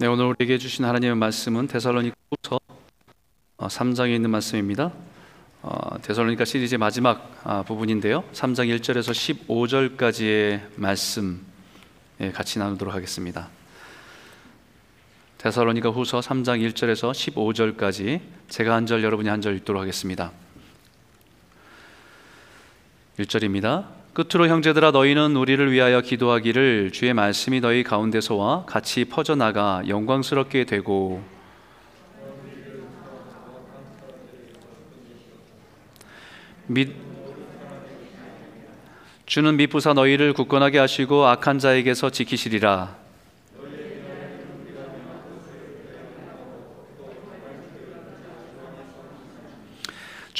네, 오늘 우리에게 주신 하나님의 말씀은 데살로니가후서 3장에 있는 말씀입니다. 어, 데살로니가 시리즈의 마지막 아, 부분인데요. 3장 1절에서 15절까지의 말씀 예, 같이 나누도록 하겠습니다. 데살로니가 후서 3장 1절에서 15절까지 제가 한 절 여러분이 한 절 읽도록 하겠습니다. 1절입니다. 끝으로 형제들아 너희는 우리를 위하여 기도하기를 주의 말씀이 너희 가운데서와 같이 퍼져나가 영광스럽게 되고. 미, 주는 미부사 너희를 굳건하게 하시고 악한 자에게서 지키시리라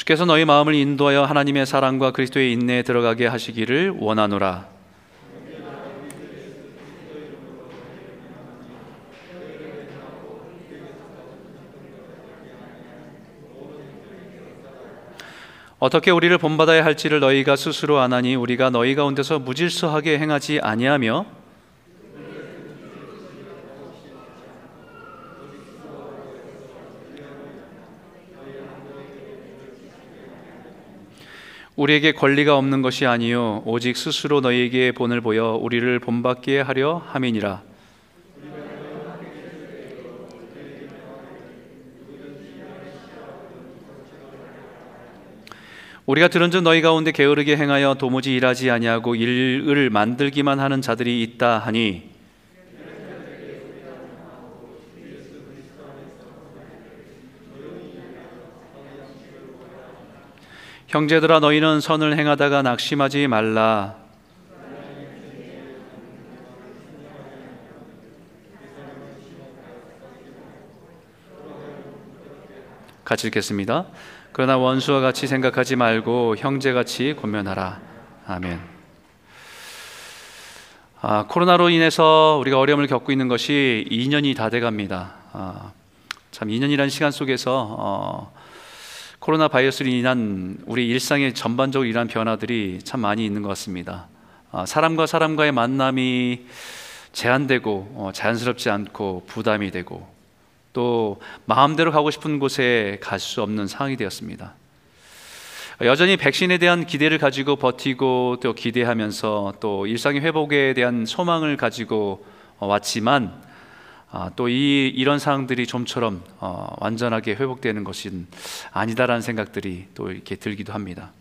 주께서 너희 마음을 인도하여 하나님의 사랑과 그리스도의 인내에 들어가게 하시기를 원하노라. 어떻게 우리를 본받아야 할지를 너희가 스스로 아나니 우리가 너희 가운데서 무질서하게 행하지 아니하며 우리에게 권리가 없는 것이 아니요 오직 스스로 너희에게 본을 보여 우리를 본받게 하려 함이니라. 우리가 들은즉 너희 가운데 게으르게 행하여 도무지 일하지 아니하고 일을 만들기만 하는 자들이 있다 하니 형제들아 너희는 선을 행하다가 낙심하지 말라. 같이 읽겠습니다. 그러나 원수와 같이 생각하지 말고 형제같이 권면하라. 아멘. 아, 코로나로 인해서 우리가 어려움을 겪고 있는 것이 2년이 다 돼갑니다. 아, 참 2년이라는 시간 속에서 어, 코로나 바이러스로 인한 우리 일상의 전반적으로 일어난 변화들이 참 많이 있는 것 같습니다. 아, 사람과 사람과의 만남이 제한되고 어, 자연스럽지 않고 부담이 되고 또 마음대로 가고 싶은 곳에 갈 수 없는 상황이 되었습니다. 여전히 백신에 대한 기대를 가지고 버티고 또 기대하면서 또 일상의 회복에 대한 소망을 가지고 어, 왔지만 아, 또이 이런 상황들이 좀처럼 어, 완전하게 회복되는 것은 아니다라는 생각들이 또 이렇게 들기도 합니다.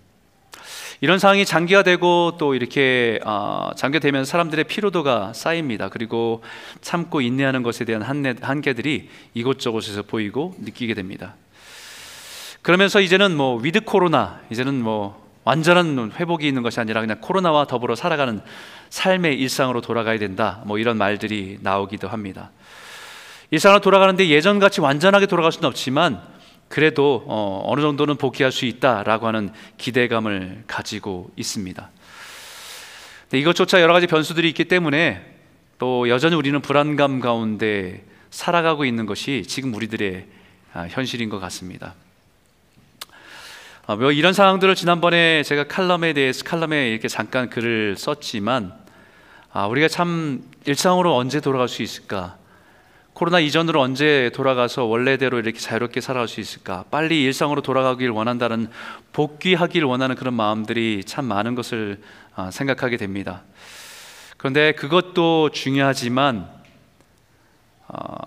이런 상황이 장기화되고 또 이렇게 어, 장기화되면 사람들의 피로도가 쌓입니다. 그리고 참고 인내하는 것에 대한 한계, 한계들이 이곳저곳에서 보이고 느끼게 됩니다. 그러면서 이제는 뭐 with 코로나, 이제는 뭐 완전한 회복이 있는 것이 아니라 그냥 코로나와 더불어 살아가는 삶의 일상으로 돌아가야 된다. 뭐 이런 말들이 나오기도 합니다. 일상으로 돌아가는데 예전같이 완전하게 돌아갈 수는 없지만 그래도 어느 정도는 복귀할 수 있다라고 하는 기대감을 가지고 있습니다. 이것조차 여러 가지 변수들이 있기 때문에 또 여전히 우리는 불안감 가운데 살아가고 있는 것이 지금 우리들의 아, 현실인 것 같습니다. 아, 뭐 이런 상황들을 지난번에 제가 칼럼에 대해서 칼럼에 이렇게 잠깐 글을 썼지만 아, 우리가 참 일상으로 언제 돌아갈 수 있을까? 코로나 이전으로 언제 돌아가서 원래대로 이렇게 자유롭게 살아갈 수 있을까? 빨리 일상으로 돌아가길 원한다는 복귀하길 원하는 그런 마음들이 참 많은 것을 아, 생각하게 됩니다. 그런데 그것도 중요하지만 아,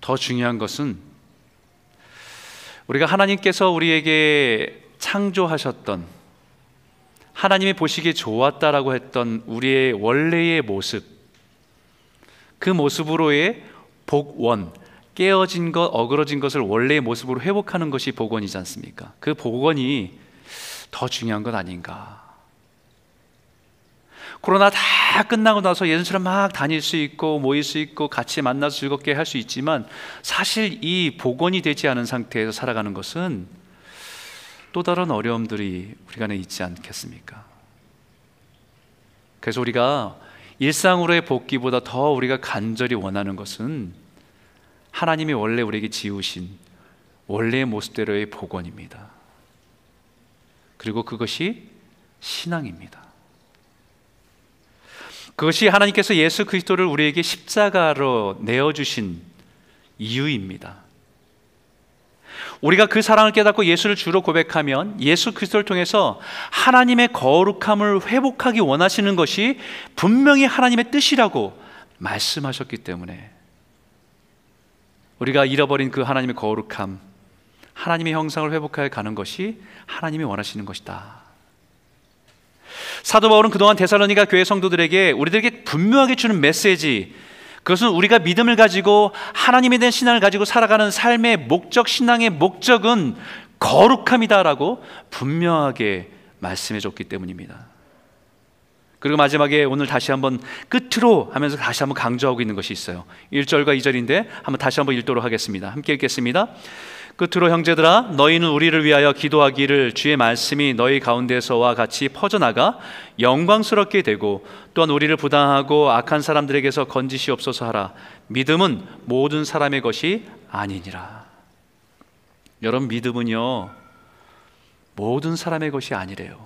더 중요한 것은 우리가 하나님께서 우리에게 창조하셨던 하나님이 보시기에 좋았다라고 했던 우리의 원래의 모습 그 모습으로의 복원, 깨어진 것, 어그러진 것을 원래의 모습으로 회복하는 것이 복원이지 않습니까? 그 복원이 더 중요한 것 아닌가? 코로나 다 끝나고 나서 예전처럼 막 다닐 수 있고 모일 수 있고 같이 만나서 즐겁게 할 수 있지만 사실 이 복원이 되지 않은 상태에서 살아가는 것은 또 다른 어려움들이 우리 간에 있지 않겠습니까? 그래서 우리가 일상으로의 복귀보다 더 우리가 간절히 원하는 것은 하나님이 원래 우리에게 지으신 원래의 모습대로의 복원입니다. 그리고 그것이 신앙입니다. 그것이 하나님께서 예수 그리스도를 우리에게 십자가로 내어 주신 이유입니다. 우리가 그 사랑을 깨닫고 예수를 주로 고백하면 예수 그리스도를 통해서 하나님의 거룩함을 회복하기 원하시는 것이 분명히 하나님의 뜻이라고 말씀하셨기 때문에 우리가 잃어버린 그 하나님의 거룩함, 하나님의 형상을 회복하여 가는 것이 하나님이 원하시는 것이다. 사도 바울은 그동안 데살로니가 교회 성도들에게 우리들에게 분명하게 주는 메시지 그것은 우리가 믿음을 가지고 하나님에 대한 신앙을 가지고 살아가는 삶의 목적 신앙의 목적은 거룩함이다라고 분명하게 말씀해 줬기 때문입니다. 그리고 마지막에 오늘 다시 한번 끝으로 하면서 다시 한번 강조하고 있는 것이 있어요. 1절과 2절인데 한번 다시 한번 읽도록 하겠습니다. 함께 읽겠습니다. 끝으로 형제들아 너희는 우리를 위하여 기도하기를 주의 말씀이 너희 가운데서와 같이 퍼져나가 영광스럽게 되고 또한 우리를 부당하고 악한 사람들에게서 건지시옵소서 하라. 믿음은 모든 사람의 것이 아니니라. 여러분 믿음은요 모든 사람의 것이 아니래요.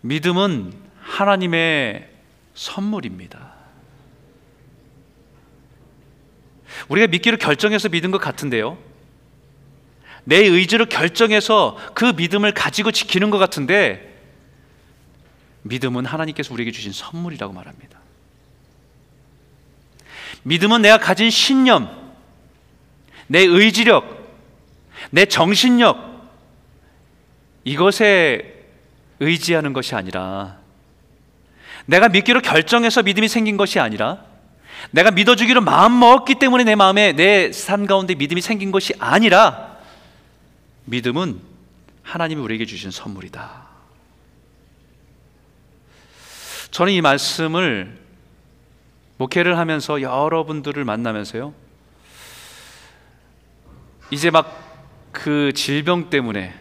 믿음은 하나님의 선물입니다 우리가 믿기로 결정해서 믿은 것 같은데요. 내 의지로 결정해서 그 믿음을 가지고 지키는 것 같은데 믿음은 하나님께서 우리에게 주신 선물이라고 말합니다. 믿음은 내가 가진 신념, 내 의지력, 내 정신력 이것에 의지하는 것이 아니라 내가 믿기로 결정해서 믿음이 생긴 것이 아니라 내가 믿어주기로 마음 먹었기 때문에 내 마음에 내 삶 가운데 믿음이 생긴 것이 아니라 믿음은 하나님이 우리에게 주신 선물이다. 저는 이 말씀을 목회를 하면서 여러분들을 만나면서요. 이제 막 그 질병 때문에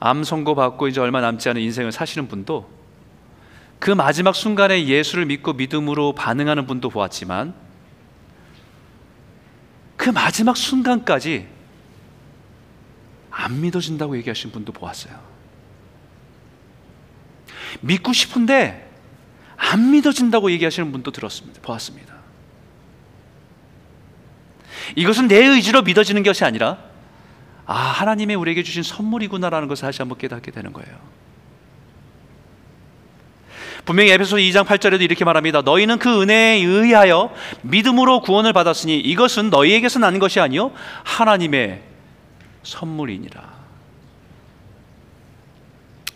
암 선고 받고 이제 얼마 남지 않은 인생을 사시는 분도 그 마지막 순간에 예수를 믿고 믿음으로 반응하는 분도 보았지만 그 마지막 순간까지 안 믿어진다고 얘기하신 분도 보았어요. 믿고 싶은데 안 믿어진다고 얘기하시는 분도 들었습니다. 보았습니다. 이것은 내 의지로 믿어지는 것이 아니라 아, 하나님의 우리에게 주신 선물이구나라는 것을 다시 한번 깨닫게 되는 거예요. 분명히 에베소 2장 8절에도 이렇게 말합니다. 너희는 그 은혜에 의하여 믿음으로 구원을 받았으니 이것은 너희에게서 난 것이 아니요 하나님의 선물이니라.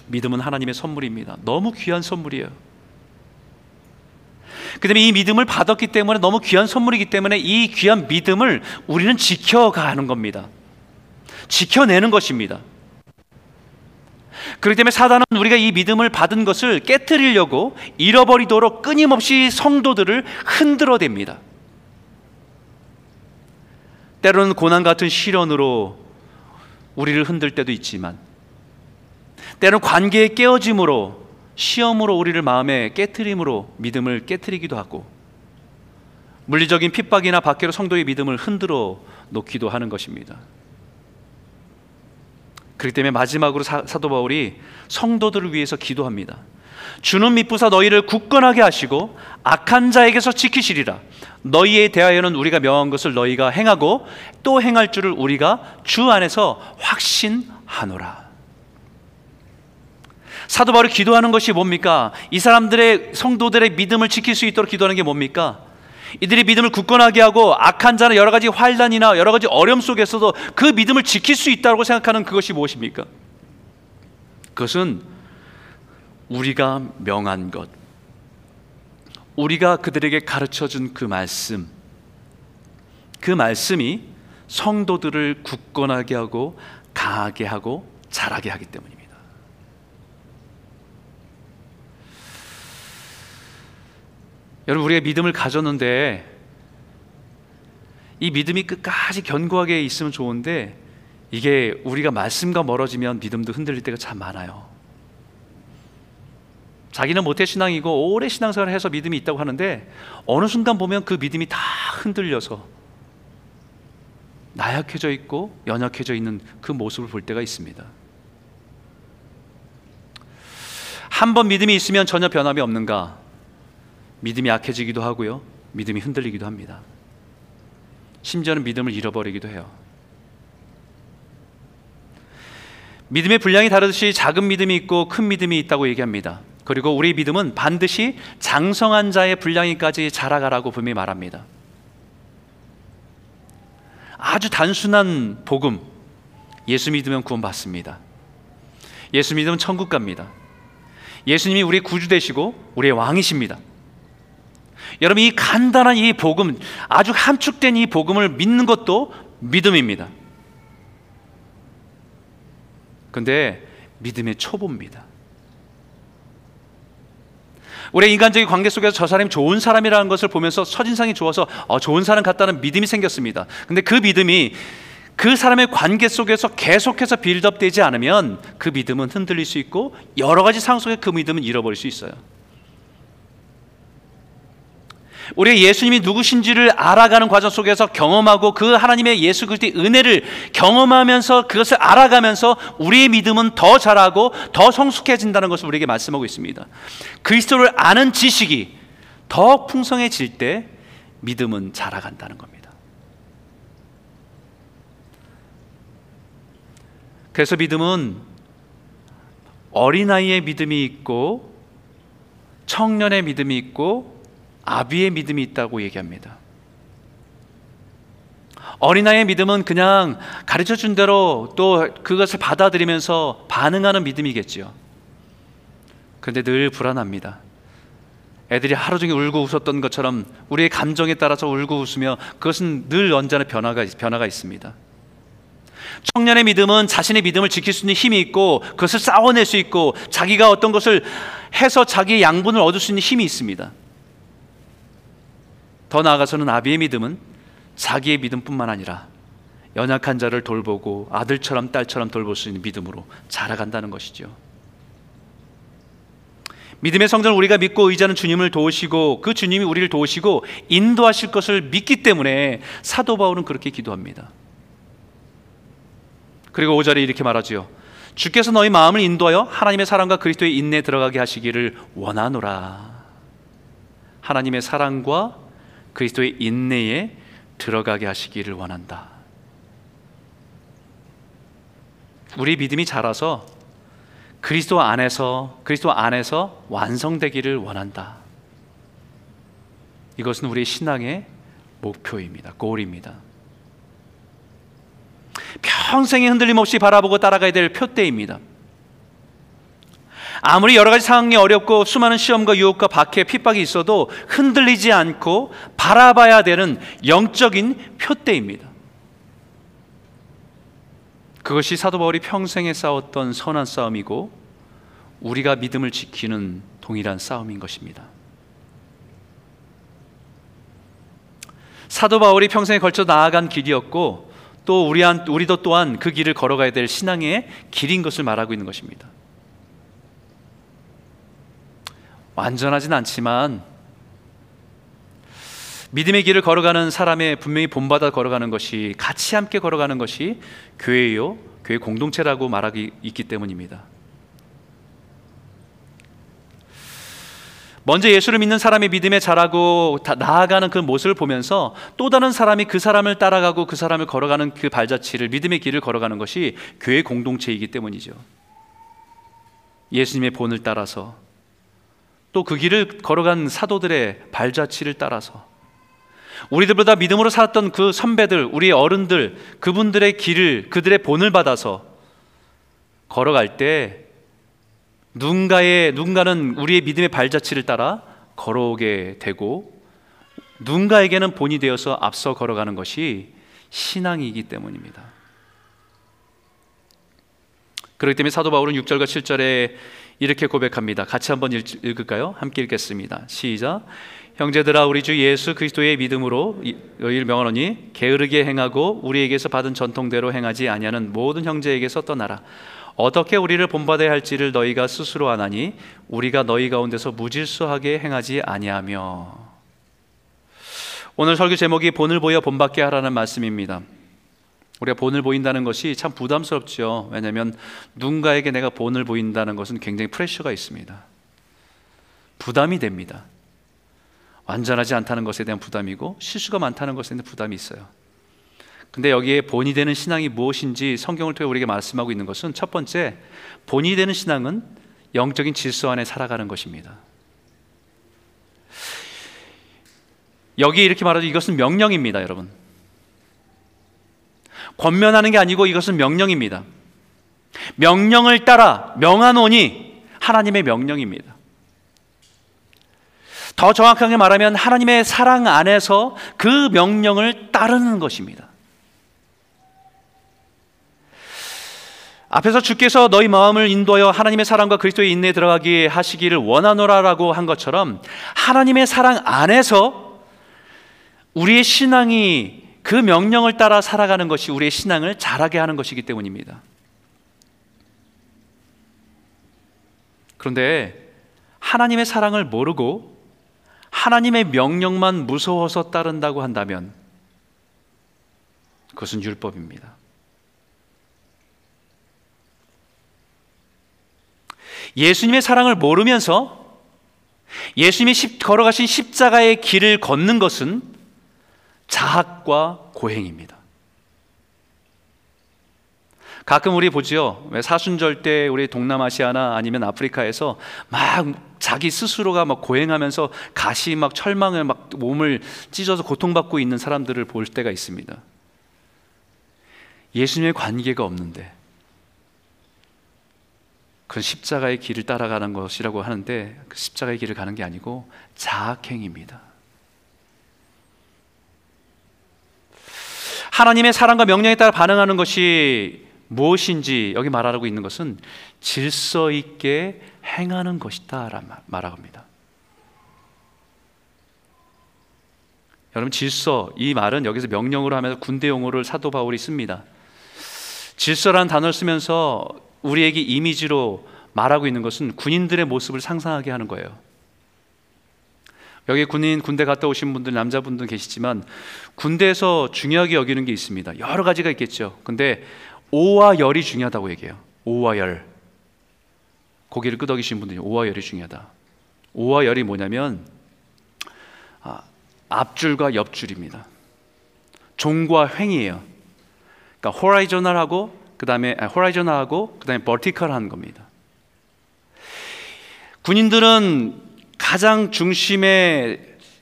믿음은 하나님의 선물입니다. 너무 귀한 선물이에요. 그 다음에 이 믿음을 받았기 때문에 너무 귀한 선물이기 때문에 이 귀한 믿음을 우리는 지켜가는 겁니다. 지켜내는 것입니다. 그렇기 때문에 사단은 우리가 이 믿음을 받은 것을 깨뜨리려고 잃어버리도록 끊임없이 성도들을 흔들어댑니다. 때로는 고난 같은 시련으로 우리를 흔들 때도 있지만 때로는 관계의 깨어짐으로 시험으로 우리를 마음에 깨뜨림으로 믿음을 깨뜨리기도 하고 물리적인 핍박이나 밖으로 성도의 믿음을 흔들어 놓기도 하는 것입니다. 그렇기 때문에 마지막으로 사, 도 바울이 성도들을 위해서 기도합니다. 주는 믿부사 너희를 굳건하게 하시고 악한 자에게서 지키시리라. 너희에 대하여는 우리가 명한 것을 너희가 행하고 또 행할 줄을 우리가 주 안에서 확신하노라. 사도 바울이 기도하는 것이 뭡니까? 이 사람들의 성도들의 믿음을 지킬 수 있도록 기도하는 게 뭡니까? 이들이 믿음을 굳건하게 하고 악한 자는 여러 가지 환란이나 여러 가지 어려움 속에서도 그 믿음을 지킬 수 있다고 생각하는 그것이 무엇입니까? 그것은 우리가 명한 것, 우리가 그들에게 가르쳐 준 그 말씀, 그 말씀이 성도들을 굳건하게 하고 강하게 하고 잘하게 하기 때문입니다. 여러분 우리가 믿음을 가졌는데 이 믿음이 끝까지 견고하게 있으면 좋은데 이게 우리가 말씀과 멀어지면 믿음도 흔들릴 때가 참 많아요. 자기는 모태 신앙이고 오래 신앙생활을 해서 믿음이 있다고 하는데 어느 순간 보면 그 믿음이 다 흔들려서 나약해져 있고 연약해져 있는 그 모습을 볼 때가 있습니다. 한 번 믿음이 있으면 전혀 변함이 없는가? 믿음이 약해지기도 하고요. 믿음이 흔들리기도 합니다. 심지어는 믿음을 잃어버리기도 해요. 믿음의 분량이 다르듯이 작은 믿음이 있고 큰 믿음이 있다고 얘기합니다. 그리고 우리 믿음은 반드시 장성한 자의 분량이까지 자라가라고 분명히 말합니다. 아주 단순한 복음. 예수 믿으면 구원받습니다. 예수 믿으면 천국 갑니다. 예수님이 우리의 구주 되시고 우리의 왕이십니다. 여러분 이 간단한 이 복음 아주 함축된 이 복음을 믿는 것도 믿음입니다. 근데 믿음의 초보입니다. 우리 인간적인 관계 속에서 저 사람이 좋은 사람이라는 것을 보면서 첫인상이 좋아서 어, 좋은 사람 같다는 믿음이 생겼습니다. 근데 그 믿음이 그 사람의 관계 속에서 계속해서 빌드업 되지 않으면 그 믿음은 흔들릴 수 있고 여러 가지 상황 속에 그 믿음은 잃어버릴 수 있어요. 우리 예수님이 누구신지를 알아가는 과정 속에서 경험하고 그 하나님의 예수 그리스도의 은혜를 경험하면서 그것을 알아가면서 우리의 믿음은 더 자라고 더 성숙해진다는 것을 우리에게 말씀하고 있습니다. 그리스도를 아는 지식이 더 풍성해질 때 믿음은 자라간다는 겁니다. 그래서 믿음은 어린아이의 믿음이 있고 청년의 믿음이 있고 아비의 믿음이 있다고 얘기합니다. 어린아이의 믿음은 그냥 가르쳐 준 대로 또 그것을 받아들이면서 반응하는 믿음이겠지요. 그런데 늘 불안합니다. 애들이 하루 종일 울고 웃었던 것처럼 우리의 감정에 따라서 울고 웃으며 그것은 늘 언제나 변화가, 변화가 있습니다. 청년의 믿음은 자신의 믿음을 지킬 수 있는 힘이 있고 그것을 싸워낼 수 있고 자기가 어떤 것을 해서 자기의 양분을 얻을 수 있는 힘이 있습니다. 더 나아가서는 아비의 믿음은 자기의 믿음뿐만 아니라 연약한 자를 돌보고 아들처럼 딸처럼 돌볼 수 있는 믿음으로 자라간다는 것이죠. 믿음의 성전을 우리가 믿고 의지하는 주님을 도우시고 그 주님이 우리를 도우시고 인도하실 것을 믿기 때문에 사도 바울은 그렇게 기도합니다. 그리고 5절에 이렇게 말하지요. 주께서 너희 마음을 인도하여 하나님의 사랑과 그리스도의 인내에 들어가게 하시기를 원하노라. 하나님의 사랑과 그리스도의 인내에 들어가게 하시기를 원한다. 우리 믿음이 자라서 그리스도 안에서 그리스도 안에서 완성되기를 원한다. 이것은 우리의 신앙의 목표입니다. 골입니다. 평생에 흔들림 없이 바라보고 따라가야 될 표대입니다. 아무리 여러 가지 상황이 어렵고 수많은 시험과 유혹과 박해, 핍박이 있어도 흔들리지 않고 바라봐야 되는 영적인 표대입니다. 그것이 사도 바울이 평생에 싸웠던 선한 싸움이고 우리가 믿음을 지키는 동일한 싸움인 것입니다. 사도 바울이 평생에 걸쳐 나아간 길이었고 또 우리 한 우리도 또한 그 길을 걸어가야 될 신앙의 길인 것을 말하고 있는 것입니다. 완전하진 않지만 믿음의 길을 걸어가는 사람의 분명히 본받아 걸어가는 것이 같이 함께 걸어가는 것이 교회요, 교회 공동체라고 말하기 있기 때문입니다. 먼저 예수를 믿는 사람의 믿음에 자라고 나아가는 그 모습을 보면서 또 다른 사람이 그 사람을 따라가고 그 사람을 걸어가는 그 발자취를 믿음의 길을 걸어가는 것이 교회 공동체이기 때문이죠. 예수님의 본을 따라서 또 그 길을 걸어간 사도들의 발자취를 따라서 우리들보다 믿음으로 살았던 그 선배들, 우리 어른들, 그분들의 길을, 그들의 본을 받아서 걸어갈 때 누군가의, 누군가는 우리의 믿음의 발자취를 따라 걸어오게 되고 누군가에게는 본이 되어서 앞서 걸어가는 것이 신앙이기 때문입니다. 그렇기 때문에 사도 바울은 6절과 7절에 이렇게 고백합니다. 같이 한번 읽을까요? 함께 읽겠습니다. 시작. 형제들아 우리 주 예수 그리스도의 믿음으로 너희를 명하노니 게으르게 행하고 우리에게서 받은 전통대로 행하지 아니하는 모든 형제에게서 떠나라. 어떻게 우리를 본받아야 할지를 너희가 스스로 아나니 우리가 너희 가운데서 무질서하게 행하지 아니하며 오늘 설교 제목이 본을 보여 본받게 하라는 말씀입니다. 우리가 본을 보인다는 것이 참 부담스럽죠. 왜냐하면 누군가에게 내가 본을 보인다는 것은 굉장히 프레셔가 있습니다. 부담이 됩니다. 완전하지 않다는 것에 대한 부담이고 실수가 많다는 것에 대한 부담이 있어요. 근데 여기에 본이 되는 신앙이 무엇인지 성경을 통해 우리에게 말씀하고 있는 것은 첫 번째 본이 되는 신앙은 영적인 질서 안에 살아가는 것입니다. 여기 이렇게 말하죠. 이것은 명령입니다, 여러분. 권면하는 게 아니고 이것은 명령입니다. 명령을 따라 명하노니 하나님의 명령입니다. 더 정확하게 말하면 하나님의 사랑 안에서 그 명령을 따르는 것입니다. 앞에서 주께서 너희 마음을 인도하여 하나님의 사랑과 그리스도의 인내에 들어가게 하시기를 원하노라라고 한 것처럼 하나님의 사랑 안에서 우리의 신앙이 그 명령을 따라 살아가는 것이 우리의 신앙을 자라게 하는 것이기 때문입니다. 그런데 하나님의 사랑을 모르고 하나님의 명령만 무서워서 따른다고 한다면 그것은 율법입니다. 예수님의 사랑을 모르면서 예수님이 걸어가신 십자가의 길을 걷는 것은 자학과 고행입니다. 가끔 우리 보지요. 사순절 때 우리 동남아시아나 아니면 아프리카에서 막 자기 스스로가 막 고행하면서 가시 막 철망을 막 몸을 찢어서 고통받고 있는 사람들을 볼 때가 있습니다. 예수님의 관계가 없는데 그 십자가의 길을 따라가는 것이라고 하는데 그 십자가의 길을 가는 게 아니고 자학행입니다. 하나님의 사랑과 명령에 따라 반응하는 것이 무엇인지 여기 말하고 있는 것은 질서 있게 행하는 것이다라 말합니다. 여러분 질서 이 말은 여기서 명령으로 하면서 군대 용어를 사도 바울이 씁니다. 질서라는 단어를 쓰면서 우리에게 이미지로 말하고 있는 것은 군인들의 모습을 상상하게 하는 거예요. 여기 군인 군대 갔다 오신 분들 남자분들 계시지만 군대에서 중요하게 여기는 게 있습니다. 여러 가지가 있겠죠. 근데 오와 열이 중요하다고 얘기해요. 오와 열. 고개를 끄덕이신 분들이 오와 열이 중요하다. 오와 열이 뭐냐면 아, 앞줄과 옆줄입니다. 종과 횡이에요. 그러니까 호라이저널하고 그 다음에 호라이저널하고 그 다음에 버티컬한 겁니다. 군인들은 가장 중심에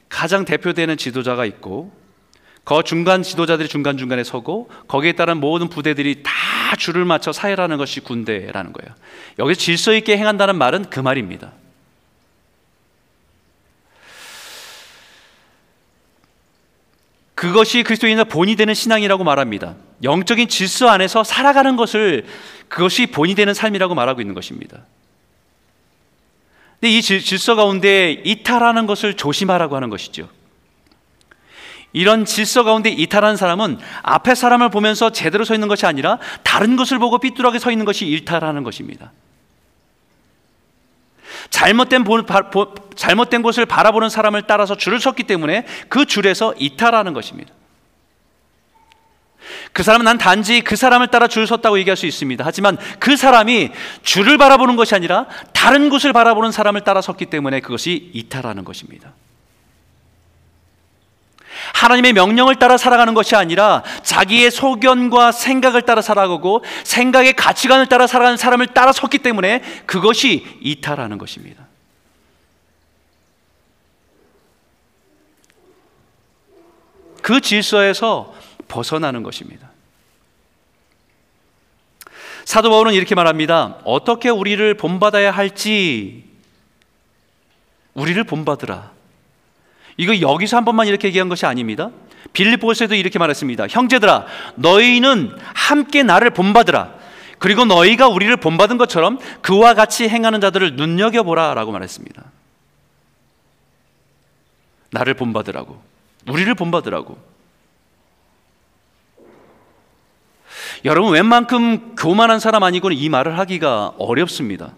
가장 대표되는 지도자가 있고 그 중간 지도자들이 중간중간에 서고 거기에 따른 모든 부대들이 다 줄을 맞춰 사회라는 것이 군대라는 거예요. 여기서 질서 있게 행한다는 말은 그 말입니다. 그것이 그리스도인의 본이 되는 신앙이라고 말합니다. 영적인 질서 안에서 살아가는 것을 그것이 본이 되는 삶이라고 말하고 있는 것입니다. 근데 이 질서 가운데 이탈하는 것을 조심하라고 하는 것이죠. 이런 질서 가운데 이탈하는 사람은 앞에 사람을 보면서 제대로 서 있는 것이 아니라 다른 것을 보고 삐뚤하게 서 있는 것이 일탈하는 것입니다. 잘못된, 잘못된 곳을 바라보는 사람을 따라서 줄을 섰기 때문에 그 줄에서 이탈하는 것입니다. 그 사람은 난 단지 그 사람을 따라 줄 섰다고 얘기할 수 있습니다. 하지만 그 사람이 줄을 바라보는 것이 아니라 다른 곳을 바라보는 사람을 따라 섰기 때문에 그것이 이탈하는 것입니다. 하나님의 명령을 따라 살아가는 것이 아니라 자기의 소견과 생각을 따라 살아가고 생각의 가치관을 따라 살아가는 사람을 따라 섰기 때문에 그것이 이탈하는 것입니다. 그 질서에서 벗어나는 것입니다. 사도 바울은 이렇게 말합니다. 어떻게 우리를 본받아야 할지 우리를 본받으라. 이거 여기서 한 번만 이렇게 얘기한 것이 아닙니다. 빌립보서에도 이렇게 말했습니다. 형제들아, 너희는 함께 나를 본받으라. 그리고 너희가 우리를 본받은 것처럼 그와 같이 행하는 자들을 눈여겨보라라고 말했습니다. 나를 본받으라고. 우리를 본받으라고. 여러분, 웬만큼 교만한 사람 아니고는 이 말을 하기가 어렵습니다.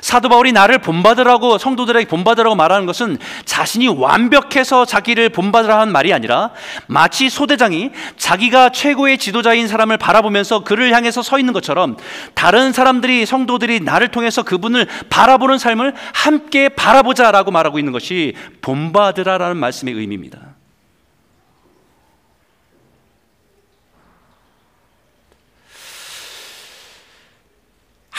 사도 바울이 나를 본받으라고 성도들에게 본받으라고 말하는 것은 자신이 완벽해서 자기를 본받으라 는 말이 아니라 마치 소대장이 자기가 최고의 지도자인 사람을 바라보면서 그를 향해서 서 있는 것처럼 다른 사람들이 성도들이 나를 통해서 그분을 바라보는 삶을 함께 바라보자라고 말하고 있는 것이 본받으라라는 말씀의 의미입니다.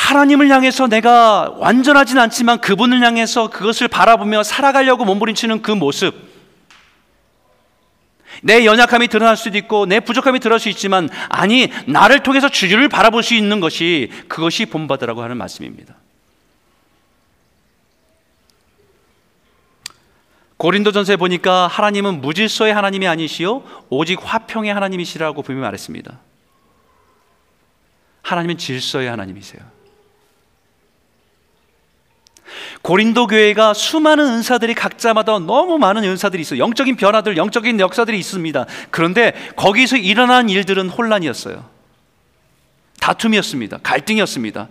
하나님을 향해서 내가 완전하진 않지만 그분을 향해서 그것을 바라보며 살아가려고 몸부림치는 그 모습. 내 연약함이 드러날 수도 있고 내 부족함이 드러날 수 있지만 아니 나를 통해서 주를 바라볼 수 있는 것이 그것이 본받으라고 하는 말씀입니다. 고린도전서에 보니까 하나님은 무질서의 하나님이 아니시요 오직 화평의 하나님이시라고 분명히 말했습니다. 하나님은 질서의 하나님이세요. 고린도 교회가 수많은 은사들이 각자마다 너무 많은 은사들이 있어요. 영적인 변화들, 영적인 역사들이 있습니다. 그런데 거기서 일어난 일들은 혼란이었어요. 다툼이었습니다. 갈등이었습니다.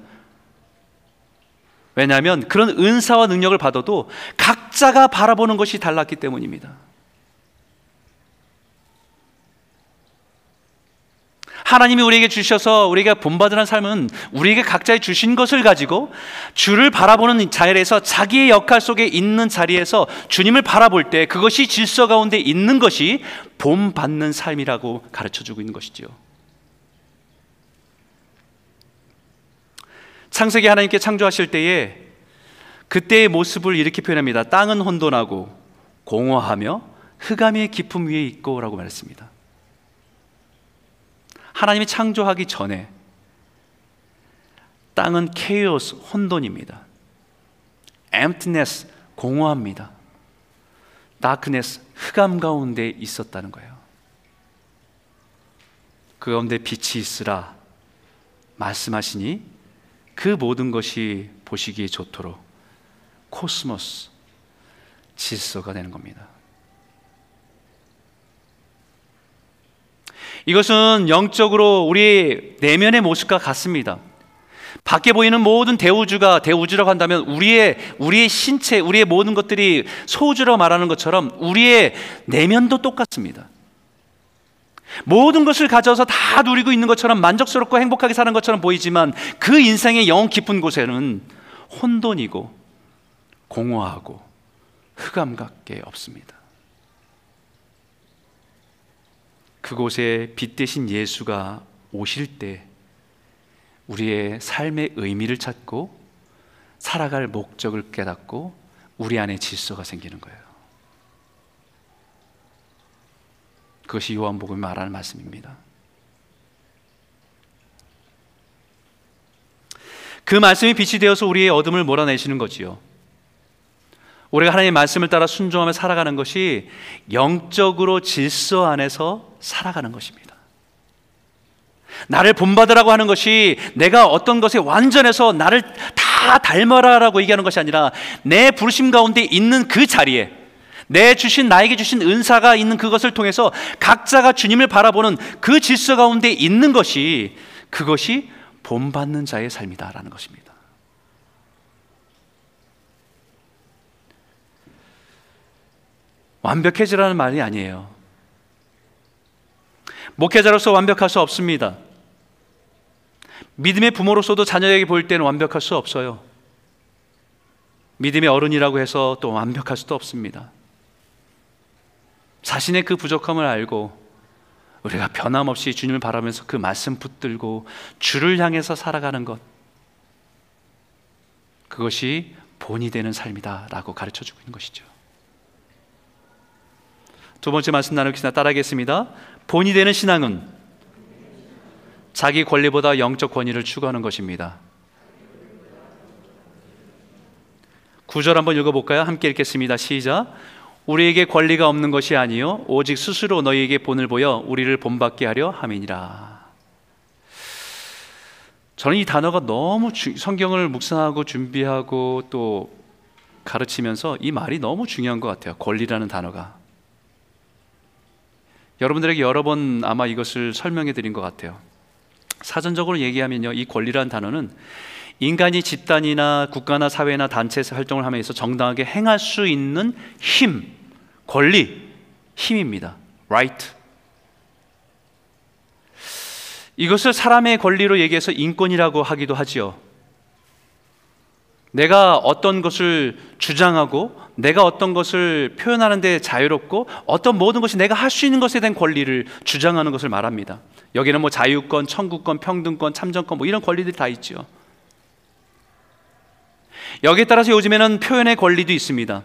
왜냐하면 그런 은사와 능력을 받아도 각자가 바라보는 것이 달랐기 때문입니다. 하나님이 우리에게 주셔서 우리가 본받으는 삶은 우리에게 각자의 주신 것을 가지고 주를 바라보는 자리에서 자기의 역할 속에 있는 자리에서 주님을 바라볼 때 그것이 질서 가운데 있는 것이 본받는 삶이라고 가르쳐 주고 있는 것이지요. 창세기 하나님께 창조하실 때에 그때의 모습을 이렇게 표현합니다. 땅은 혼돈하고 공허하며 흑암의 깊음 위에 있고라고 말했습니다. 하나님이 창조하기 전에 땅은 케이오스 혼돈입니다. emptiness 공허합니다. darkness 흑암 가운데 있었다는 거예요. 그 가운데 빛이 있으라 말씀하시니 그 모든 것이 보시기에 좋도록 코스모스 질서가 되는 겁니다. 이것은 영적으로 우리 내면의 모습과 같습니다. 밖에 보이는 모든 대우주가 대우주라고 한다면 우리의 우리의 신체, 우리의 모든 것들이 소우주라고 말하는 것처럼 우리의 내면도 똑같습니다. 모든 것을 가져서 다 누리고 있는 것처럼 만족스럽고 행복하게 사는 것처럼 보이지만 그 인생의 영 깊은 곳에는 혼돈이고 공허하고 흑암밖에 없습니다. 그곳에 빛 대신 예수가 오실 때 우리의 삶의 의미를 찾고 살아갈 목적을 깨닫고 우리 안에 질서가 생기는 거예요. 그것이 요한복음이 말하는 말씀입니다. 그 말씀이 빛이 되어서 우리의 어둠을 몰아내시는 거지요. 우리가 하나님의 말씀을 따라 순종하며 살아가는 것이 영적으로 질서 안에서 살아가는 것입니다. 나를 본받으라고 하는 것이 내가 어떤 것에 완전해서 나를 다 닮아라라고 얘기하는 것이 아니라 내 부르심 가운데 있는 그 자리에 내 주신 나에게 주신 은사가 있는 그것을 통해서 각자가 주님을 바라보는 그 질서 가운데 있는 것이 그것이 본받는 자의 삶이다라는 것입니다. 완벽해지라는 말이 아니에요. 목회자로서 완벽할 수 없습니다. 믿음의 부모로서도 자녀에게 볼 때는 완벽할 수 없어요. 믿음의 어른이라고 해서 또 완벽할 수도 없습니다. 자신의 그 부족함을 알고 우리가 변함없이 주님을 바라면서 그 말씀 붙들고 주를 향해서 살아가는 것 그것이 본이 되는 삶이다라고 가르쳐 주고 있는 것이죠. 두 번째 말씀 나누겠습니다. 따라하겠습니다. 본이 되는 신앙은 자기 권리보다 영적 권위를 추구하는 것입니다. 구절 한번 읽어볼까요? 함께 읽겠습니다. 시작. 우리에게 권리가 없는 것이 아니요 오직 스스로 너희에게 본을 보여 우리를 본받게 하려 함이니라. 저는 이 단어가 너무 주, 성경을 묵상하고 준비하고 또 가르치면서 이 말이 너무 중요한 것 같아요. 권리라는 단어가. 여러분들에게 여러 번 아마 이것을 설명해 드린 것 같아요. 사전적으로 얘기하면요, 이 권리라는 단어는 인간이 집단이나 국가나 사회나 단체에서 활동을 하면서 정당하게 행할 수 있는 힘, 권리, 힘입니다. right. 이것을 사람의 권리로 얘기해서 인권이라고 하기도 하지요. 내가 어떤 것을 주장하고 내가 어떤 것을 표현하는 데 자유롭고 어떤 모든 것이 내가 할 수 있는 것에 대한 권리를 주장하는 것을 말합니다. 여기는 뭐 자유권, 청구권, 평등권, 참정권 뭐 이런 권리들이 다 있죠. 여기에 따라서 요즘에는 표현의 권리도 있습니다.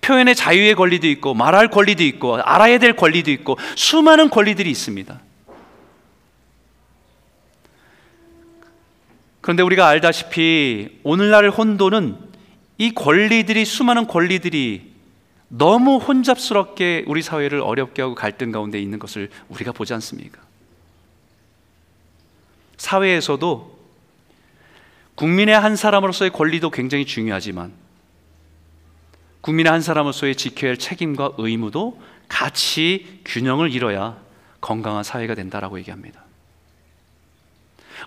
표현의 자유의 권리도 있고 말할 권리도 있고 알아야 될 권리도 있고 수많은 권리들이 있습니다. 그런데 우리가 알다시피 오늘날 혼돈은 이 권리들이 수많은 권리들이 너무 혼잡스럽게 우리 사회를 어렵게 하고 갈등 가운데 있는 것을 우리가 보지 않습니까? 사회에서도 국민의 한 사람으로서의 권리도 굉장히 중요하지만 국민의 한 사람으로서의 지켜야 할 책임과 의무도 같이 균형을 이뤄야 건강한 사회가 된다라고 얘기합니다.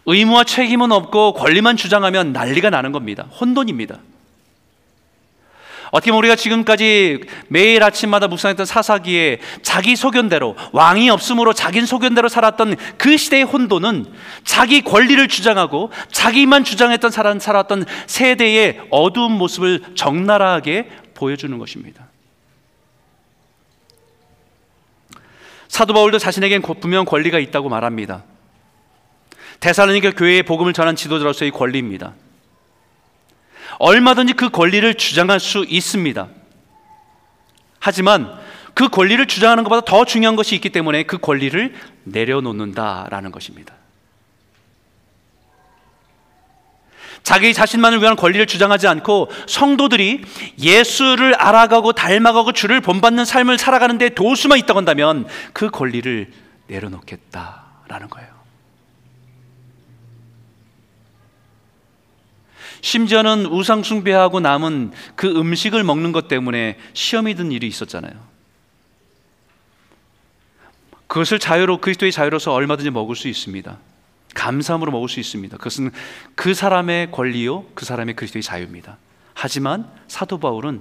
의무와 책임은 없고 권리만 주장하면 난리가 나는 겁니다. 혼돈입니다. 어떻게 보면 우리가 지금까지 매일 아침마다 묵상했던 사사기에 자기 소견대로 왕이 없으므로 자기 소견대로 살았던 그 시대의 혼돈은 자기 권리를 주장하고 자기만 주장했던 사람 살았던 세대의 어두운 모습을 적나라하게 보여주는 것입니다. 사도 바울도 자신에겐 분명 권리가 있다고 말합니다. 데살로니가 교회의 복음을 전한 지도자로서의 권리입니다. 얼마든지 그 권리를 주장할 수 있습니다. 하지만 그 권리를 주장하는 것보다 더 중요한 것이 있기 때문에 그 권리를 내려놓는다라는 것입니다. 자기 자신만을 위한 권리를 주장하지 않고 성도들이 예수를 알아가고 닮아가고 주를 본받는 삶을 살아가는데 도수만 있다고 한다면 그 권리를 내려놓겠다라는 거예요. 심지어는 우상숭배하고 남은 그 음식을 먹는 것 때문에 시험이 든 일이 있었잖아요. 그것을 자유로 그리스도의 자유로서 얼마든지 먹을 수 있습니다. 감사함으로 먹을 수 있습니다. 그것은 그 사람의 권리요, 그 사람의 그리스도의 자유입니다. 하지만 사도 바울은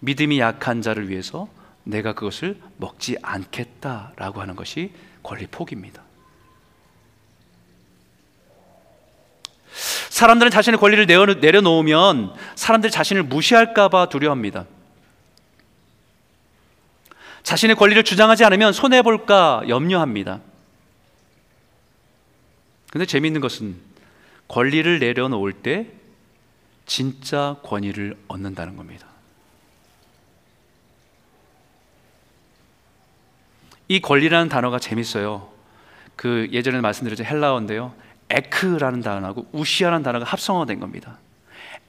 믿음이 약한 자를 위해서 내가 그것을 먹지 않겠다라고 하는 것이 권리 포기입니다. 사람들은 자신의 권리를 내려놓으면 사람들이 자신을 무시할까봐 두려워합니다. 자신의 권리를 주장하지 않으면 손해볼까 염려합니다. 근데 재미있는 것은 권리를 내려놓을 때 진짜 권위를 얻는다는 겁니다. 이 권리라는 단어가 재밌어요. 그 예전에 말씀드렸죠 헬라어인데요. 에크라는 단어하고 우시아라는 단어가 합성어된 겁니다.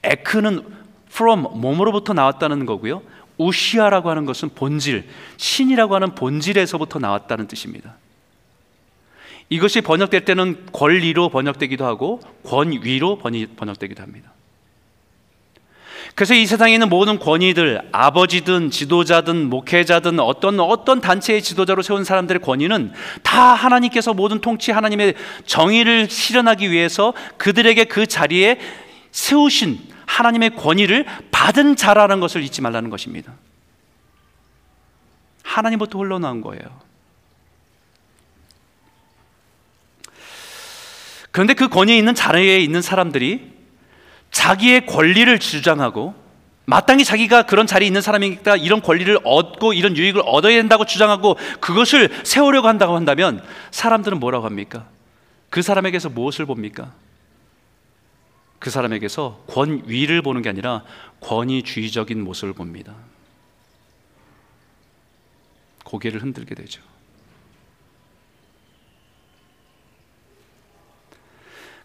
에크는 from 몸으로부터 나왔다는 거고요. 우시아라고 하는 것은 본질, 신이라고 하는 본질에서부터 나왔다는 뜻입니다. 이것이 번역될 때는 권리로 번역되기도 하고 권위로 번역되기도 합니다. 그래서 이 세상에 있는 모든 권위들, 아버지든 지도자든 목회자든 어떤 어떤 단체의 지도자로 세운 사람들의 권위는 다 하나님께서 모든 통치 하나님의 정의를 실현하기 위해서 그들에게 그 자리에 세우신 하나님의 권위를 받은 자라는 것을 잊지 말라는 것입니다. 하나님부터 흘러나온 거예요. 그런데 그 권위에 있는 자리에 있는 사람들이 자기의 권리를 주장하고 마땅히 자기가 그런 자리에 있는 사람이니까 이런 권리를 얻고 이런 유익을 얻어야 된다고 주장하고 그것을 세우려고 한다고 한다면 사람들은 뭐라고 합니까? 그 사람에게서 무엇을 봅니까? 그 사람에게서 권위를 보는 게 아니라 권위주의적인 모습을 봅니다. 고개를 흔들게 되죠.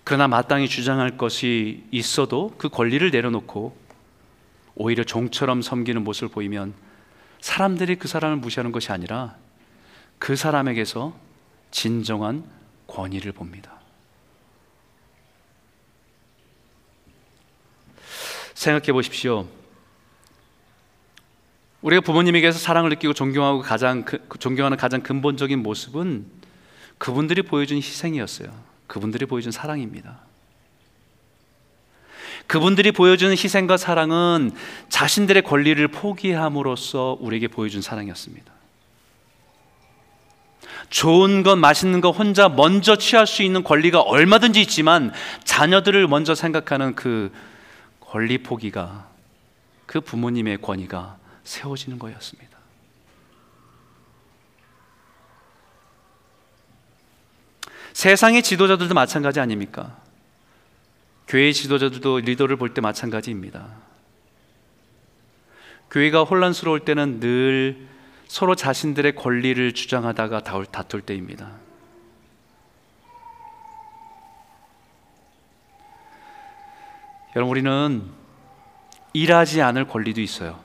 그러나 마땅히 주장할 것이 있어도 그 권리를 내려놓고 오히려 종처럼 섬기는 모습을 보이면 사람들이 그 사람을 무시하는 것이 아니라 그 사람에게서 진정한 권위를 봅니다. 생각해 보십시오. 우리가 부모님에게서 사랑을 느끼고 존경하고 가장 존경하는 가장 근본적인 모습은 그분들이 보여준 희생이었어요. 그분들이 보여준 사랑입니다. 그분들이 보여주는 희생과 사랑은 자신들의 권리를 포기함으로써 우리에게 보여준 사랑이었습니다. 좋은 것, 맛있는 것 혼자 먼저 취할 수 있는 권리가 얼마든지 있지만 자녀들을 먼저 생각하는 그 권리 포기가 그 부모님의 권위가 세워지는 거였습니다. 세상의 지도자들도 마찬가지 아닙니까? 교회 지도자들도 리더를 볼 때 마찬가지입니다. 교회가 혼란스러울 때는 늘 서로 자신들의 권리를 주장하다가 다툴 때입니다. 여러분, 우리는 일하지 않을 권리도 있어요.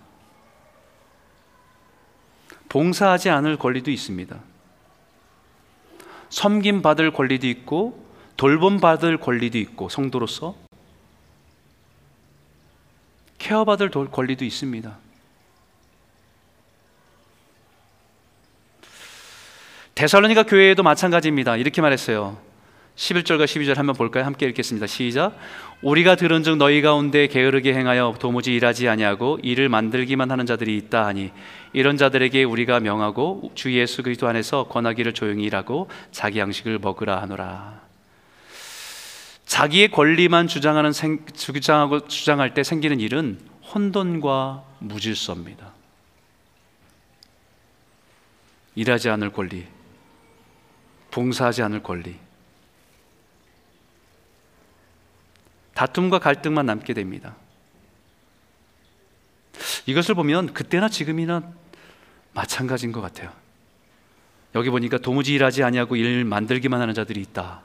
봉사하지 않을 권리도 있습니다. 섬김 받을 권리도 있고 돌봄 받을 권리도 있고 성도로서 케어 받을 권리도 있습니다. 데살로니가 교회에도 마찬가지입니다. 이렇게 말했어요. 11절과 12절 한번 볼까요? 함께 읽겠습니다. 시작. 우리가 들은즉 너희 가운데 게으르게 행하여 도무지 일하지 아니하고 일을 만들기만 하는 자들이 있다 하니 이런 자들에게 우리가 명하고 주 예수 그리스도 안에서 권하기를 조용히 일하고 자기 양식을 먹으라 하노라. 자기의 권리만 주장하는 생, 주장하고 주장할 때 생기는 일은 혼돈과 무질서입니다. 일하지 않을 권리, 봉사하지 않을 권리, 다툼과 갈등만 남게 됩니다. 이것을 보면 그때나 지금이나 마찬가지인 것 같아요. 여기 보니까 도무지 일하지 아니하고 일 만들기만 하는 자들이 있다.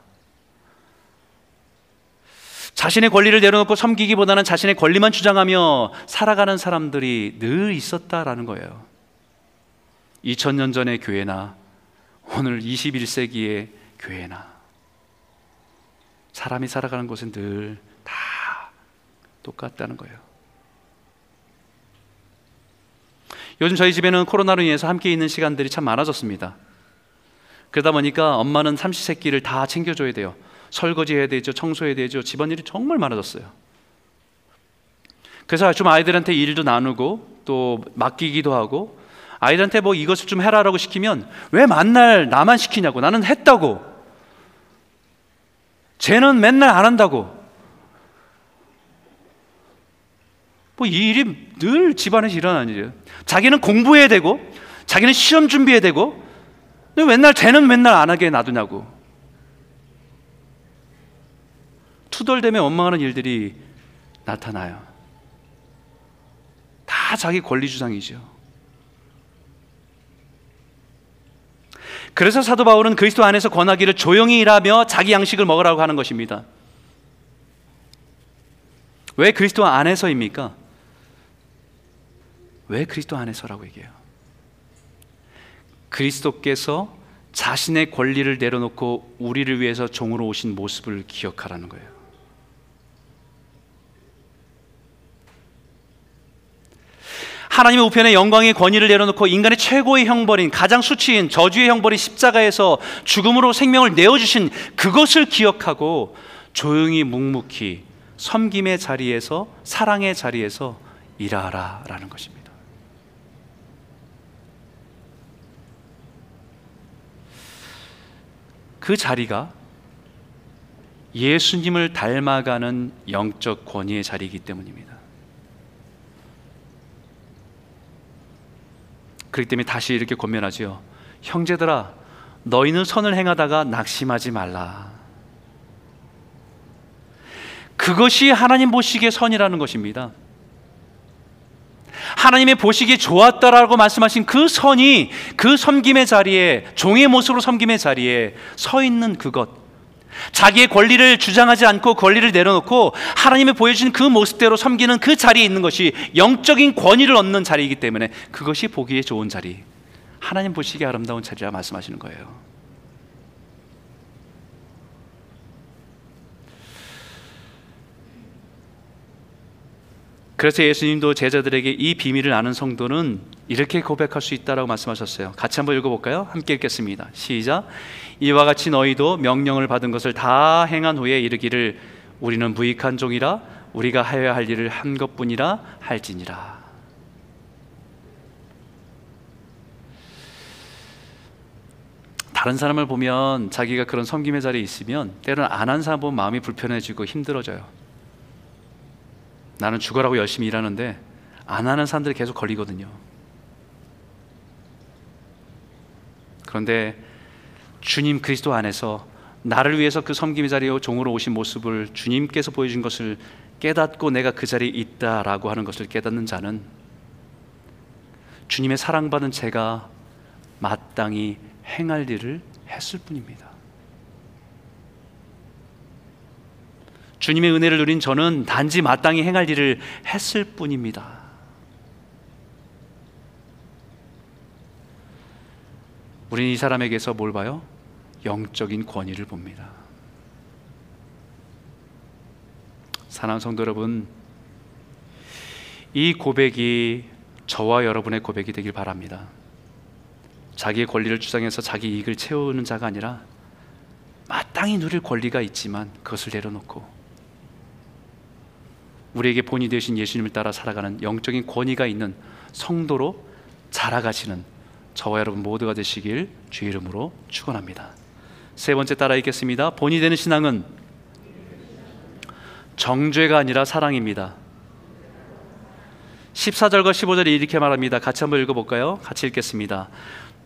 자신의 권리를 내려놓고 섬기기보다는 자신의 권리만 주장하며 살아가는 사람들이 늘 있었다라는 거예요. 2000년 전의 교회나 오늘 21세기의 교회나 사람이 살아가는 곳은 늘다 똑같다는 거예요. 요즘 저희 집에는 코로나로 인해서 함께 있는 시간들이 참 많아졌습니다. 그러다 보니까 엄마는 삼시세끼를 다 챙겨줘야 돼요. 설거지해야 되죠, 청소해야 되죠. 집안일이 정말 많아졌어요. 그래서 좀 아이들한테 일도 나누고 또 맡기기도 하고 아이들한테 뭐 이것을 좀 해라라고 시키면 왜 만날 나만 시키냐고 나는 했다고 쟤는 맨날 안 한다고 뭐 이 일이 늘 집안에서 일어나는 일이에요 자기는 공부해야 되고 자기는 시험 준비해야 되고 왜 맨날 쟤는 맨날 안 하게 놔두냐고 투덜대며 원망하는 일들이 나타나요 다 자기 권리 주장이죠 그래서 사도 바울은 그리스도 안에서 권하기를 조용히 일하며 자기 양식을 먹으라고 하는 것입니다. 왜 그리스도 안에서입니까? 왜 그리스도 안에서라고 얘기해요? 그리스도께서 자신의 권리를 내려놓고 우리를 위해서 종으로 오신 모습을 기억하라는 거예요. 하나님의 우편에 영광의 권위를 내려놓고 인간의 최고의 형벌인 가장 수치인 저주의 형벌인 십자가에서 죽음으로 생명을 내어주신 그것을 기억하고 조용히 묵묵히 섬김의 자리에서 사랑의 자리에서 일하라라는 것입니다. 그 자리가 예수님을 닮아가는 영적 권위의 자리이기 때문입니다. 그렇기 때문에 다시 이렇게 권면하지요. 형제들아, 너희는 선을 행하다가 낙심하지 말라. 그것이 하나님 보시기에 선이라는 것입니다. 하나님의 보시기에 좋았다라고 말씀하신 그 선이 그 섬김의 자리에 종의 모습으로 섬김의 자리에 서 있는 그것 자기의 권리를 주장하지 않고 권리를 내려놓고 하나님이 보여주신 그 모습대로 섬기는 그 자리에 있는 것이 영적인 권위를 얻는 자리이기 때문에 그것이 보기에 좋은 자리, 하나님 보시기에 아름다운 자리라 말씀하시는 거예요. 그래서 예수님도 제자들에게 이 비밀을 아는 성도는 이렇게 고백할 수 있다라고 말씀하셨어요. 같이 한번 읽어볼까요? 함께 읽겠습니다. 시작. 이와 같이 너희도 명령을 받은 것을 다 행한 후에 이르기를 우리는 무익한 종이라 우리가 하여야 할 일을 한 것뿐이라 할지니라. 다른 사람을 보면 자기가 그런 섬김의 자리에 있으면 때로는 안 한 사람 보면 마음이 불편해지고 힘들어져요. 나는 죽어라고 열심히 일하는데 안 하는 사람들이 계속 걸리거든요. 그런데 주님 그리스도 안에서 나를 위해서 그 섬김의 자리에 종으로 오신 모습을 주님께서 보여준 것을 깨닫고 내가 그 자리에 있다라고 하는 것을 깨닫는 자는 주님의 사랑받은 제가 마땅히 행할 일을 했을 뿐입니다. 주님의 은혜를 누린 저는 단지 마땅히 행할 일을 했을 뿐입니다. 우리는 이 사람에게서 뭘 봐요? 영적인 권위를 봅니다. 사랑하는 성도 여러분, 이 고백이 저와 여러분의 고백이 되길 바랍니다. 자기의 권리를 주장해서 자기 이익을 채우는 자가 아니라 마땅히 누릴 권리가 있지만 그것을 내려놓고 우리에게 본이 되신 예수님을 따라 살아가는 영적인 권위가 있는 성도로 자라가시는 저와 여러분 모두가 되시길 주 이름으로 축원합니다. 세 번째 따라 읽겠습니다. 본이 되는 신앙은 정죄가 아니라 사랑입니다. 14절과 15절이 이렇게 말합니다. 같이 한번 읽어볼까요? 같이 읽겠습니다.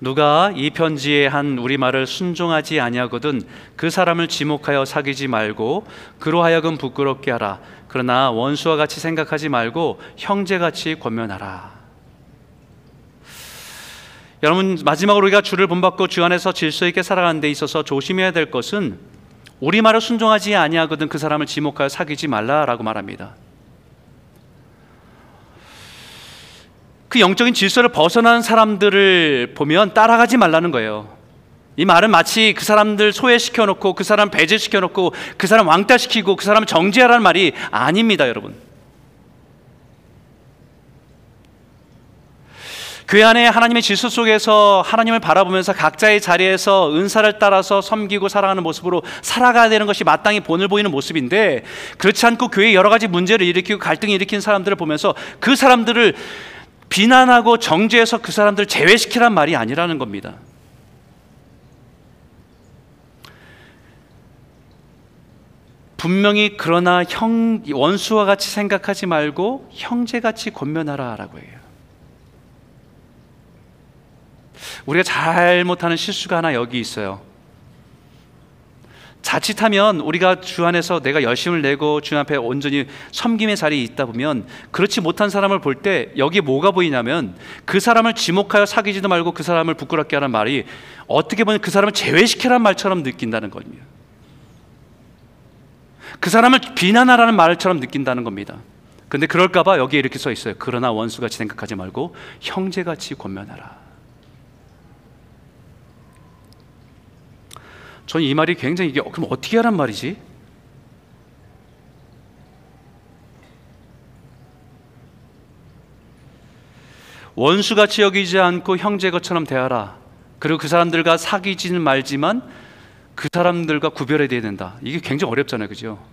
누가 이 편지에 한 우리말을 순종하지 아니하거든 그 사람을 지목하여 사귀지 말고 그로 하여금 부끄럽게 하라. 그러나 원수와 같이 생각하지 말고 형제같이 권면하라. 여러분 마지막으로 우리가 주를 본받고 주 안에서 질서 있게 살아가는 데 있어서 조심해야 될 것은 우리 말을 순종하지 아니하거든 그 사람을 지목하여 사귀지 말라라고 말합니다. 그 영적인 질서를 벗어나는 사람들을 보면 따라가지 말라는 거예요. 이 말은 마치 그 사람들 소외시켜 놓고 그 사람 배제시켜 놓고 그 사람 왕따시키고 그 사람 정죄하라는 말이 아닙니다, 여러분. 교회 안에 하나님의 질서 속에서 하나님을 바라보면서 각자의 자리에서 은사를 따라서 섬기고 살아가는 모습으로 살아가야 되는 것이 마땅히 본을 보이는 모습인데 그렇지 않고 교회 여러 가지 문제를 일으키고 갈등을 일으키는 사람들을 보면서 그 사람들을 비난하고 정죄해서 그 사람들을 제외시키란 말이 아니라는 겁니다. 분명히 그러나 형 원수와 같이 생각하지 말고 형제같이 권면하라라고 해요. 우리가 잘못하는 실수가 하나 여기 있어요. 자칫하면 우리가 주 안에서 내가 열심을 내고 주 앞에 온전히 섬김의 자리에 있다 보면 그렇지 못한 사람을 볼 때 여기 뭐가 보이냐면 그 사람을 지목하여 사귀지도 말고 그 사람을 부끄럽게 하는 말이 어떻게 보면 그 사람을 제외시키라는 말처럼 느낀다는 겁니다. 그 사람을 비난하라는 말처럼 느낀다는 겁니다. 근데 그럴까봐 여기에 이렇게 써 있어요. 그러나 원수같이 생각하지 말고 형제같이 권면하라. 저는 이 말이 굉장히 이게 그럼 어떻게 하란 말이지? 원수같이 여기지 않고 형제 것처럼 대하라. 그리고 그 사람들과 사귀지는 말지만 그 사람들과 구별해야 된다. 이게 굉장히 어렵잖아요, 그죠?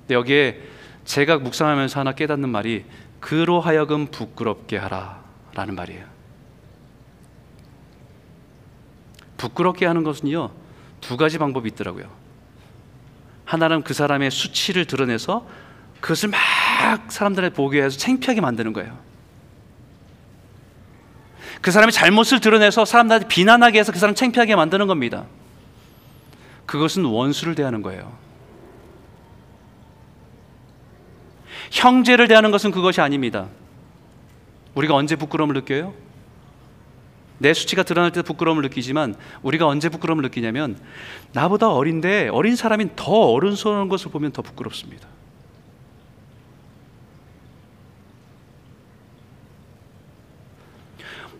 근데 여기에 제가 묵상하면서 하나 깨닫는 말이 그로 하여금 부끄럽게 하라라는 말이에요. 부끄럽게 하는 것은요 두 가지 방법이 있더라고요. 하나는 그 사람의 수치를 드러내서 그것을 막 사람들에 보게 해서 창피하게 만드는 거예요. 그 사람의 잘못을 드러내서 사람들한테 비난하게 해서 그 사람 창피하게 만드는 겁니다. 그것은 원수를 대하는 거예요. 형제를 대하는 것은 그것이 아닙니다. 우리가 언제 부끄러움을 느껴요? 내 수치가 드러날 때 부끄러움을 느끼지만 우리가 언제 부끄러움을 느끼냐면 나보다 어린데 어린 사람이 더 어른스러운 것을 보면 더 부끄럽습니다.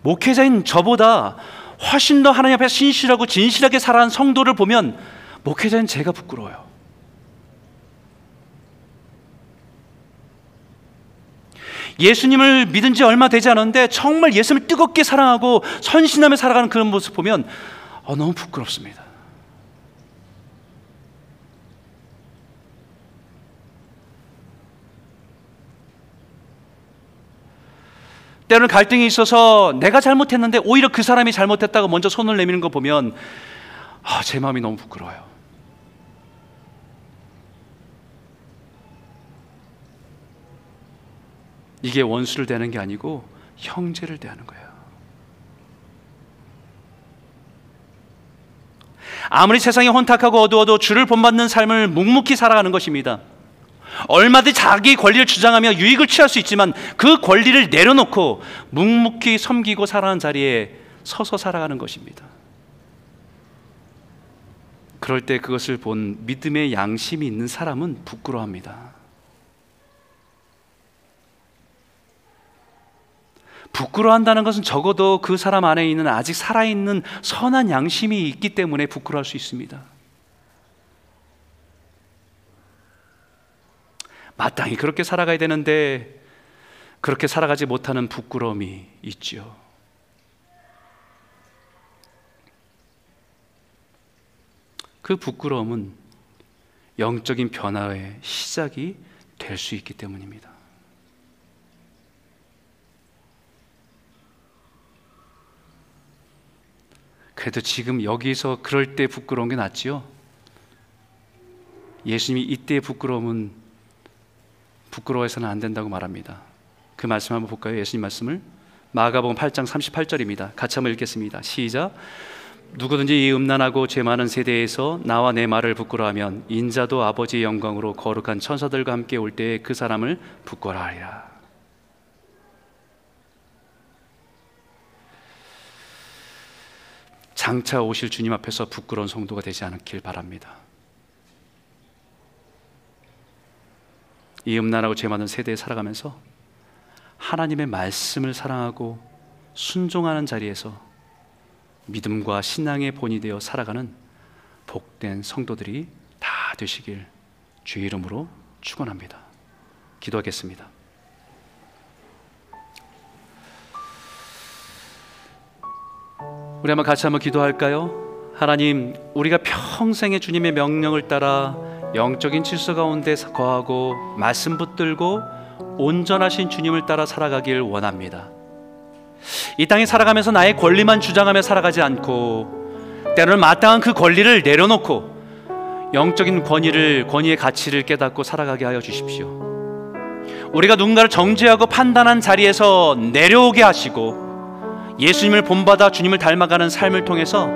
목회자인 저보다 훨씬 더 하나님 앞에 신실하고 진실하게 살아간 성도를 보면 목회자인 제가 부끄러워요. 예수님을 믿은 지 얼마 되지 않았는데 정말 예수님을 뜨겁게 사랑하고 선신함에 살아가는 그런 모습 보면 어, 너무 부끄럽습니다. 때로는 갈등이 있어서 내가 잘못했는데 오히려 그 사람이 잘못했다고 먼저 손을 내미는 거 보면 아, 제 마음이 너무 부끄러워요. 이게 원수를 대는 게 아니고 형제를 대하는 거예요. 아무리 세상이 혼탁하고 어두워도 주를 본받는 삶을 묵묵히 살아가는 것입니다. 얼마든지 자기 권리를 주장하며 유익을 취할 수 있지만 그 권리를 내려놓고 묵묵히 섬기고 살아가는 자리에 서서 살아가는 것입니다. 그럴 때 그것을 본 믿음의 양심이 있는 사람은 부끄러워합니다. 부끄러워한다는 것은 적어도 그 사람 안에 있는 아직 살아있는 선한 양심이 있기 때문에 부끄러워할 수 있습니다. 마땅히 그렇게 살아가야 되는데 그렇게 살아가지 못하는 부끄러움이 있죠. 그 부끄러움은 영적인 변화의 시작이 될 수 있기 때문입니다. 그래도 지금 여기서 그럴 때 부끄러운 게 낫지요? 예수님이 이때의 부끄러움은 부끄러워해서는 안 된다고 말합니다. 그 말씀 한번 볼까요? 예수님 말씀을 마가복음 8장 38절입니다. 같이 한번 읽겠습니다. 시작. 누구든지 이 음란하고 죄 많은 세대에서 나와 내 말을 부끄러워하면 인자도 아버지의 영광으로 거룩한 천사들과 함께 올 때에 그 사람을 부끄러워하리라. 장차 오실 주님 앞에서 부끄러운 성도가 되지 않길 바랍니다. 이 음란하고 죄 많은 세대에 살아가면서 하나님의 말씀을 사랑하고 순종하는 자리에서 믿음과 신앙의 본이 되어 살아가는 복된 성도들이 다 되시길 주의 이름으로 축원합니다. 기도하겠습니다. 우리 한번 같이 한번 기도할까요? 하나님, 우리가 평생의 주님의 명령을 따라 영적인 질서 가운데 거하고 말씀 붙들고 온전하신 주님을 따라 살아가길 원합니다. 이 땅에 살아가면서 나의 권리만 주장하며 살아가지 않고 때로는 마땅한 그 권리를 내려놓고 영적인 권위를 권위의 가치를 깨닫고 살아가게 하여 주십시오. 우리가 누군가를 정죄하고 판단한 자리에서 내려오게 하시고 예수님을 본받아 주님을 닮아가는 삶을 통해서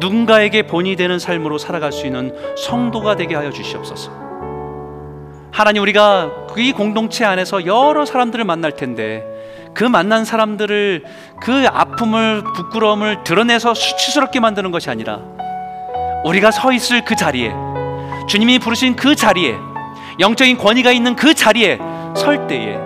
누군가에게 본이 되는 삶으로 살아갈 수 있는 성도가 되게 하여 주시옵소서. 하나님 우리가 이 공동체 안에서 여러 사람들을 만날 텐데 그 만난 사람들을 그 아픔을 부끄러움을 드러내서 수치스럽게 만드는 것이 아니라 우리가 서 있을 그 자리에 주님이 부르신 그 자리에 영적인 권위가 있는 그 자리에 설 때에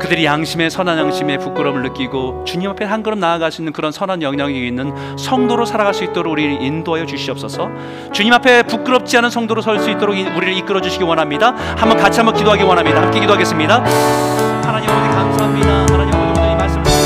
그들이 양심의 선한 양심의 부끄러움을 느끼고 주님 앞에 한 걸음 나아갈 수 있는 그런 선한 영향이 있는 성도로 살아갈 수 있도록 우리를 인도하여 주시옵소서. 주님 앞에 부끄럽지 않은 성도로 설 수 있도록 우리를 이끌어 주시기 원합니다. 한번 같이 한번 기도하기 원합니다. 함께 기도하겠습니다. 하나님 아버지 감사합니다. 하나님